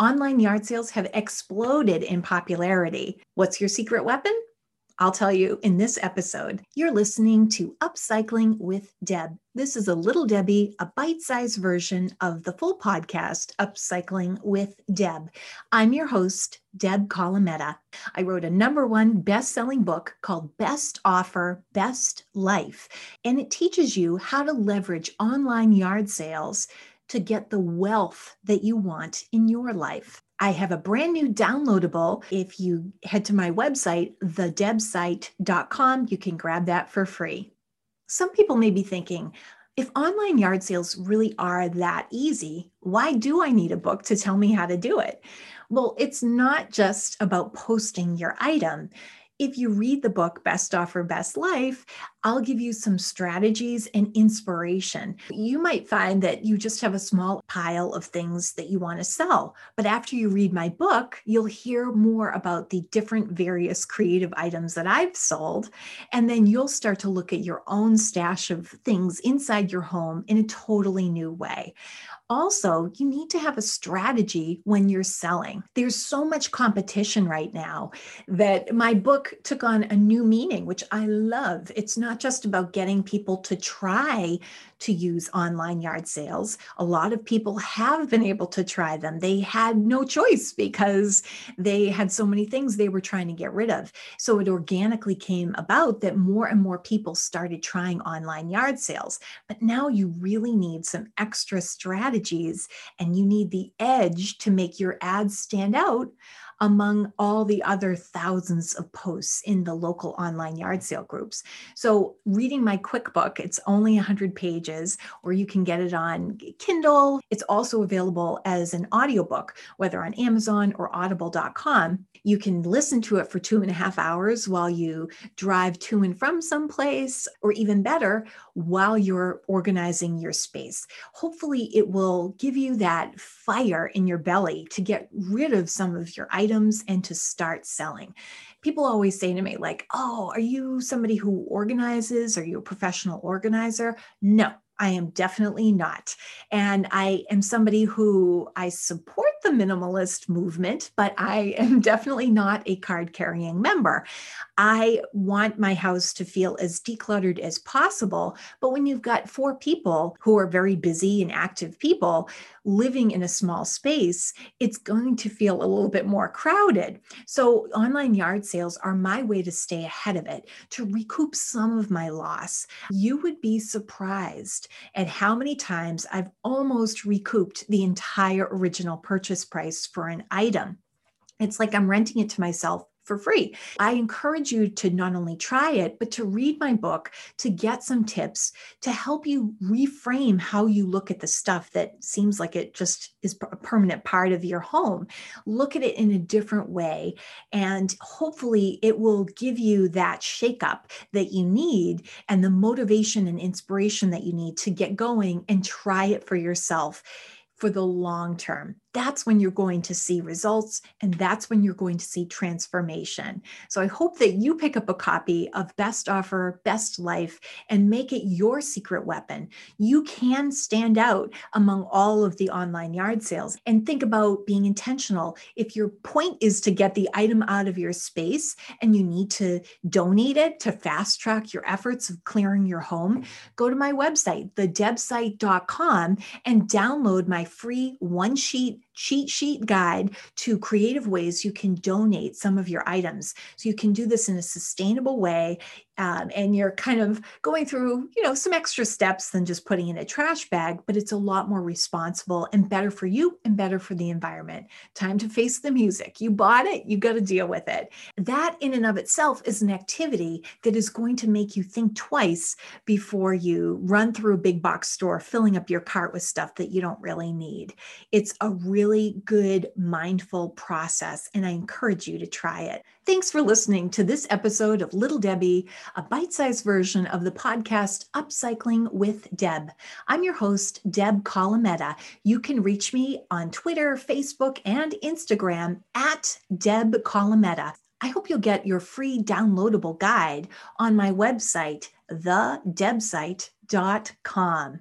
Online yard sales have exploded in popularity. What's your secret weapon? I'll tell you in this episode. You're listening to Upcycling with Deb. This is a Little Debi, a bite sized version of the full podcast, Upcycling with Deb. I'm your host, Deb Colameta. I wrote a number one best selling book called Best Offer, Best Life, and it teaches you how to leverage online yard sales to get the wealth that you want in your life. I have a brand new downloadable. If you head to my website, thedebsite.com, you can grab that for free. Some people may be thinking, if online yard sales really are that easy, why do I need a book to tell me how to do it? Well, it's not just about posting your item if you read the book Best Offer, Best Life, I'll give you some strategies and inspiration. You might find that you just have a small pile of things that you want to sell. But after you read my book, you'll hear more about the different various creative items that I've sold. And then you'll start to look at your own stash of things inside your home in a totally new way also, you need to have a strategy when you're selling. There's so much competition right now that my book took on a new meaning, which I love. It's not just about getting people to try to use online yard sales. A lot of people have been able to try them. They had no choice because they had so many things they were trying to get rid of. So it organically came about that more and more people started trying online yard sales. But now you really need some extra strategies and you need the edge to make your ads stand out among all the other thousands of posts in the local online yard sale groups. So, reading my quick book, it's only 100 pages, or you can get it on Kindle. It's also available as an audiobook, whether on Amazon or audible.com. You can listen to it for two and a half hours while you drive to and from someplace, or even better, while you're organizing your space. Hopefully, it will give you that fire in your belly to get rid of some of your items and to start selling. People always say to me, like, oh, are you somebody who organizes? Are you a professional organizer? No, I am definitely not. And I am somebody who I support the minimalist movement, but I am definitely not a card carrying member. I want my house to feel as decluttered as possible. But when you've got four people who are very busy and active people living in a small space, it's going to feel a little bit more crowded. So online yard sales are my way to stay ahead of it, to recoup some of my loss. You would be surprised at how many times I've almost recouped the entire original purchase price for an item. It's like I'm renting it to myself for free. I encourage you to not only try it, but to read my book to get some tips to help you reframe how you look at the stuff that seems like it just is a permanent part of your home. Look at it in a different way, and hopefully, it will give you that shakeup that you need and the motivation and inspiration that you need to get going and try it for yourself for the long term that's when you're going to see results and that's when you're going to see transformation. So I hope that you pick up a copy of Best Offer, Best Life and make it your secret weapon. You can stand out among all of the online yard sales and think about being intentional. If your point is to get the item out of your space and you need to donate it to fast track your efforts of clearing your home, go to my website, thedebsite.com, and download my free one sheet cheat sheet guide to creative ways you can donate some of your items. So you can do this in a sustainable way um, and you're kind of going through you know some extra steps than just putting in a trash bag but it's a lot more responsible and better for you and better for the environment. Time to face the music. You bought it. You got to deal with it. That in and of itself is an activity that is going to make you think twice before you run through a big box store filling up your cart with stuff that you don't really need. It's a really good mindful process and i encourage you to try it. Thanks for listening to this episode of little Debi a bite sized version of the podcast Upcycling with Deb. I'm your host, Deb Colameta. You can reach me on Twitter, Facebook, and Instagram at Deb Colameta. I hope you'll get your free downloadable guide on my website, thedebsite.com.